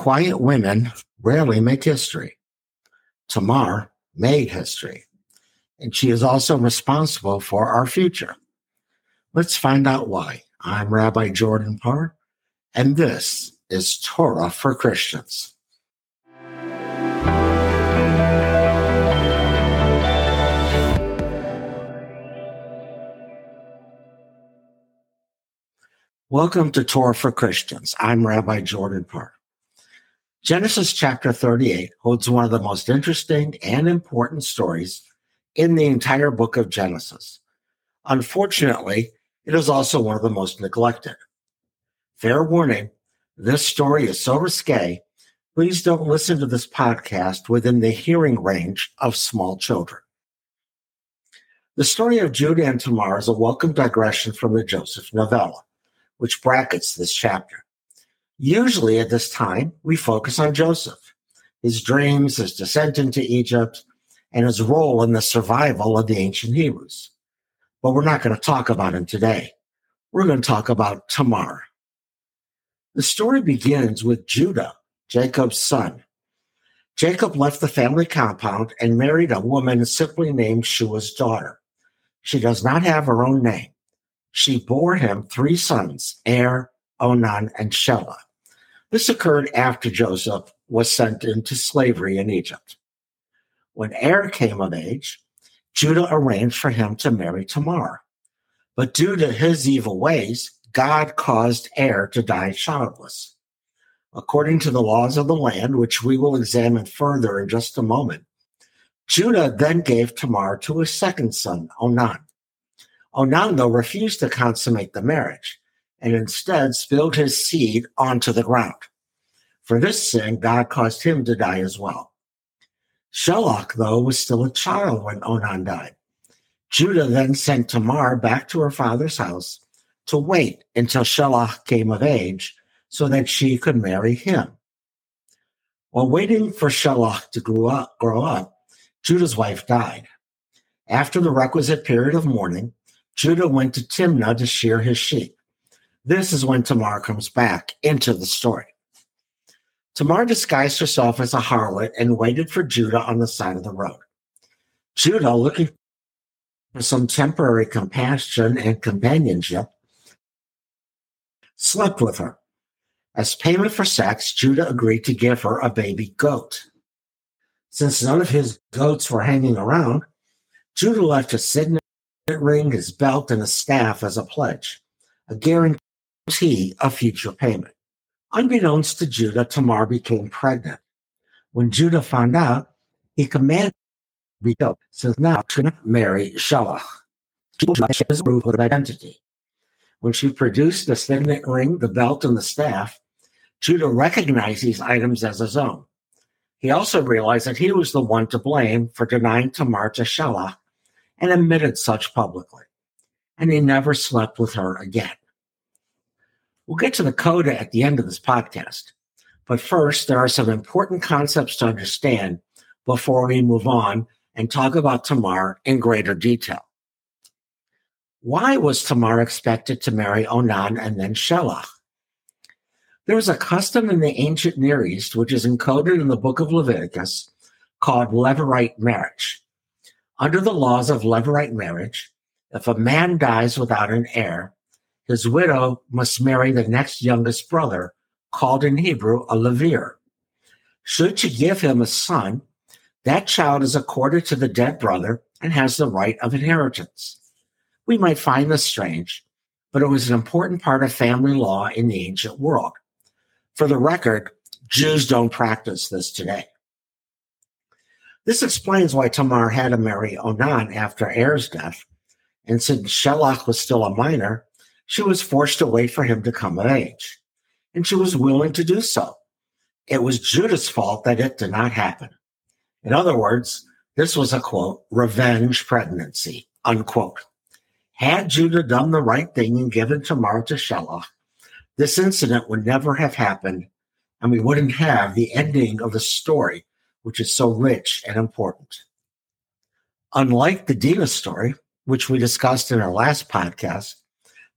Quiet women rarely make history. Tamar made history, and she is also responsible for our future. Let's find out why. I'm Rabbi Jordan Parr, and this is Torah for Christians. Welcome to Torah for Christians. I'm Rabbi Jordan Parr. Genesis chapter 38 holds one of the most interesting and important stories in the entire book of Genesis. Unfortunately, it is also one of the most neglected. Fair warning, this story is so risque, please don't listen to this podcast within the hearing range of small children. The story of Judah and Tamar is a welcome digression from the Joseph novella which brackets this chapter. Usually at this time, we focus on Joseph, his dreams, his descent into Egypt, and his role in the survival of the ancient Hebrews. But we're not going to talk about him today. We're going to talk about Tamar. The story begins with Judah, Jacob's son. Jacob left the family compound and married a woman simply named Shua's daughter. She does not have her own name. She bore him three sons, Er, Onan, and Shelah. This occurred after Joseph was sent into slavery in Egypt. When Er came of age, Judah arranged for him to marry Tamar. But due to his evil ways, God caused Er to die childless. According to the laws of the land, which we will examine further in just a moment, Judah then gave Tamar to his second son, Onan. Onan, though, refused to consummate the marriage and instead spilled his seed onto the ground. For this sin, God caused him to die as well. Shelach, though, was still a child when Onan died. Judah then sent Tamar back to her father's house to wait until Shelach came of age so that she could marry him. While waiting for Shelach to grow up, grow up, Judah's wife died. After the requisite period of mourning, Judah went to Timnah to shear his sheep. This is when Tamar comes back into the story. Tamar disguised herself as a harlot and waited for Judah on the side of the road. Judah, looking for some temporary compassion and companionship, slept with her. As payment for sex, Judah agreed to give her a baby goat. Since none of his goats were hanging around, Judah left a signet ring, his belt, and a staff as a pledge, a guarantee of future payment. Unbeknownst to Judah, Tamar became pregnant. When Judah found out, he commanded be. So now to marry Shelah. His proof of identity. When she produced the signet ring, the belt, and the staff, Judah recognized these items as his own. He also realized that he was the one to blame for denying Tamar to Shelah and admitted such publicly. And he never slept with her again. We'll get to the coda at the end of this podcast. But first, there are some important concepts to understand before we move on and talk about Tamar in greater detail. Why was Tamar expected to marry Onan and then Shelah? There was a custom in the ancient Near East, which is encoded in the book of Leviticus, called Levirate marriage. Under the laws of levirate marriage, if a man dies without an heir, his widow must marry the next youngest brother, called in Hebrew a levir. Should she give him a son, that child is accorded to the dead brother and has the right of inheritance. We might find this strange, but it was an important part of family law in the ancient world. For the record, Jews don't practice this today. This explains why Tamar had to marry Onan after Er's death, and since Shelach was still a minor, she was forced to wait for him to come of age, and she was willing to do so. It was Judah's fault that it did not happen. In other words, this was a quote, revenge pregnancy, unquote. Had Judah done the right thing and given Tamar to Shelah, this incident would never have happened, and we wouldn't have the ending of the story which is so rich and important. Unlike the Dinah story, which we discussed in our last podcast,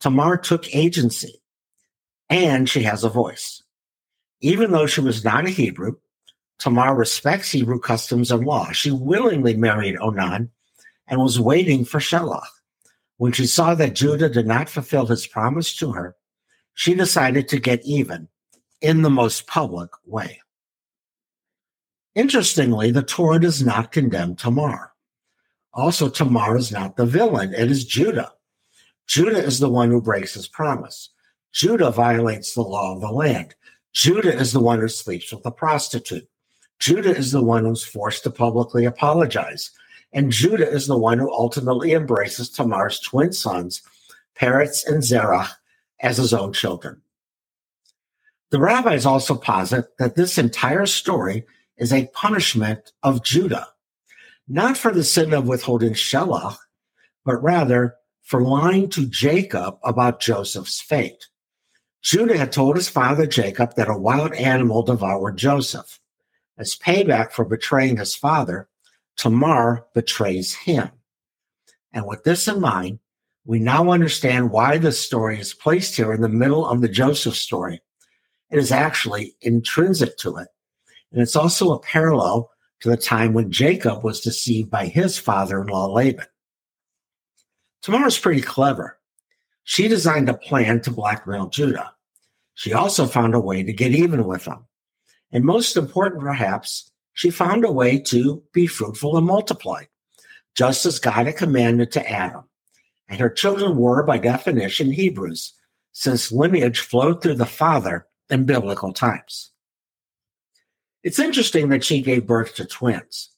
Tamar took agency and she has a voice. Even though she was not a Hebrew, Tamar respects Hebrew customs and law. She willingly married Onan and was waiting for Shelah. When she saw that Judah did not fulfill his promise to her, she decided to get even in the most public way. Interestingly, the Torah does not condemn Tamar. Also, Tamar is not the villain, it is Judah. Judah is the one who breaks his promise. Judah violates the law of the land. Judah is the one who sleeps with a prostitute. Judah is the one who's forced to publicly apologize. And Judah is the one who ultimately embraces Tamar's twin sons, Peretz and Zerach, as his own children. The rabbis also posit that this entire story is a punishment of Judah, not for the sin of withholding Shelah, but rather for lying to Jacob about Joseph's fate. Judah had told his father Jacob that a wild animal devoured Joseph. As payback for betraying his father, Tamar betrays him. And with this in mind, we now understand why this story is placed here in the middle of the Joseph story. It is actually intrinsic to it. And it's also a parallel to the time when Jacob was deceived by his father in law Laban. Tamar's pretty clever. She designed a plan to blackmail Judah. She also found a way to get even with him. And most important, perhaps, she found a way to be fruitful and multiply, just as God had commanded to Adam. And her children were, by definition, Hebrews, since lineage flowed through the father in biblical times. It's interesting that she gave birth to twins.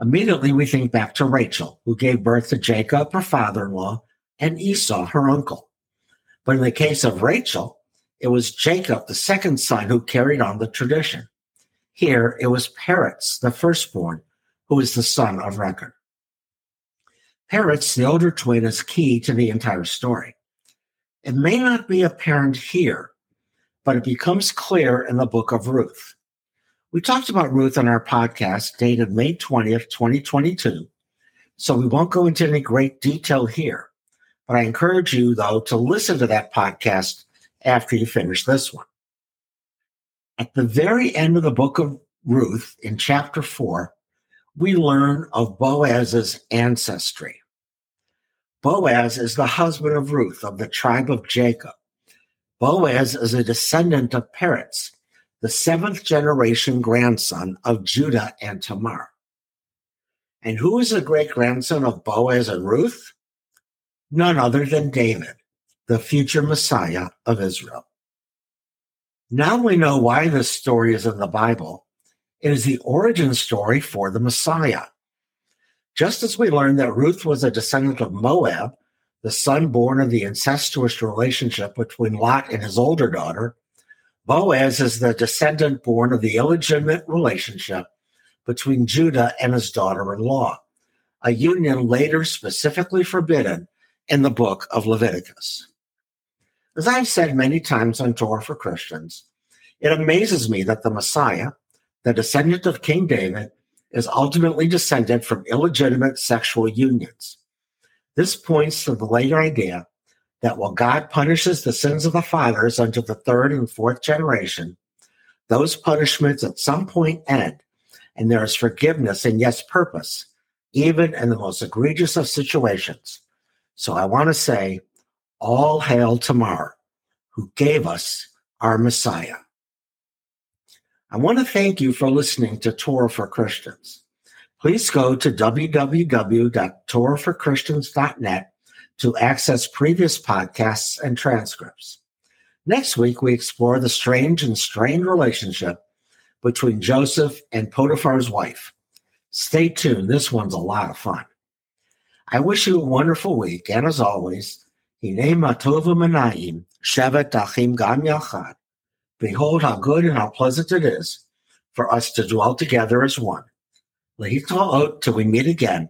Immediately, we think back to Rachel, who gave birth to Jacob, her father in law, and Esau, her uncle. But in the case of Rachel, it was Jacob, the second son, who carried on the tradition. Here, it was Peretz, the firstborn, who is the son of record. Peretz, the older twin, is key to the entire story. It may not be apparent here, but it becomes clear in the book of Ruth. We talked about Ruth on our podcast dated May 20th, 2022, so we won't go into any great detail here. But I encourage you, though, to listen to that podcast after you finish this one. At the very end of the book of Ruth, in chapter 4, we learn of Boaz's ancestry. Boaz is the husband of Ruth of the tribe of Jacob. Boaz is a descendant of Peretz, the seventh generation grandson of Judah and Tamar. And who is the great grandson of Boaz and Ruth? None other than David, the future Messiah of Israel. Now we know why this story is in the Bible. It is the origin story for the Messiah. Just as we learned that Ruth was a descendant of Moab, the son born of the incestuous relationship between Lot and his older daughter, Boaz is the descendant born of the illegitimate relationship between Judah and his daughter in law, a union later specifically forbidden in the book of Leviticus. As I've said many times on Torah for Christians, it amazes me that the Messiah, the descendant of King David, is ultimately descended from illegitimate sexual unions. This points to the later idea that while God punishes the sins of the fathers unto the third and fourth generation, those punishments at some point end, and there is forgiveness and yes, purpose, even in the most egregious of situations. So I want to say, all hail Tamar, who gave us our Messiah. I want to thank you for listening to Torah for Christians. Please go to www.torahforchristians.net to access previous podcasts and transcripts. Next week, we explore the strange and strained relationship between Joseph and Potiphar's wife. Stay tuned. This one's a lot of fun. I wish you a wonderful week, and as always, Hine matova manayim, shevet achim gam yachad. Behold how good and how pleasant it is for us to dwell together as one. Lehitraot till we meet again.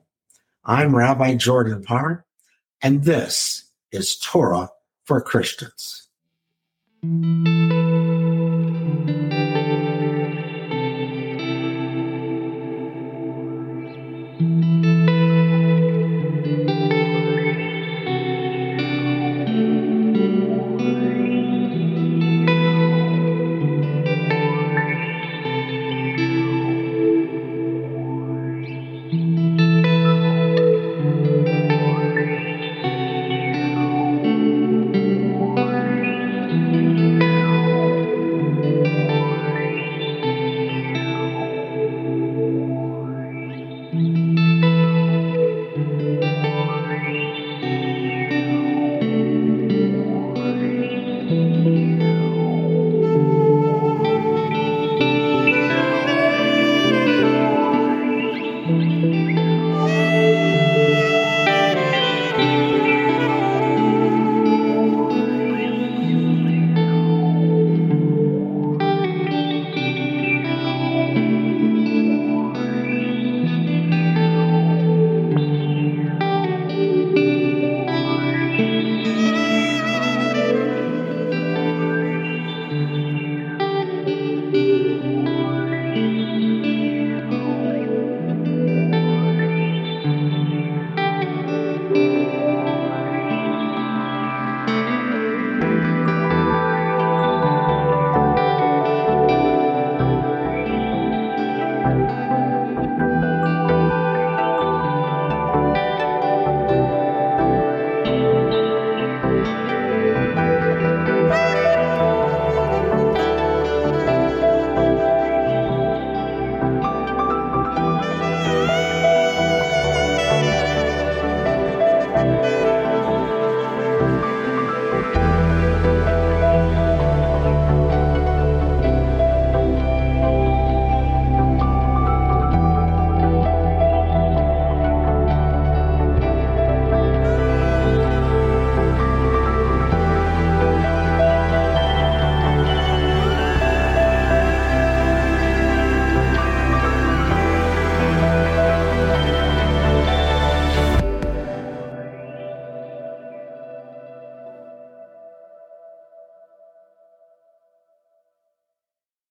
I'm Rabbi Jordan Parr, and this is Torah for Christians.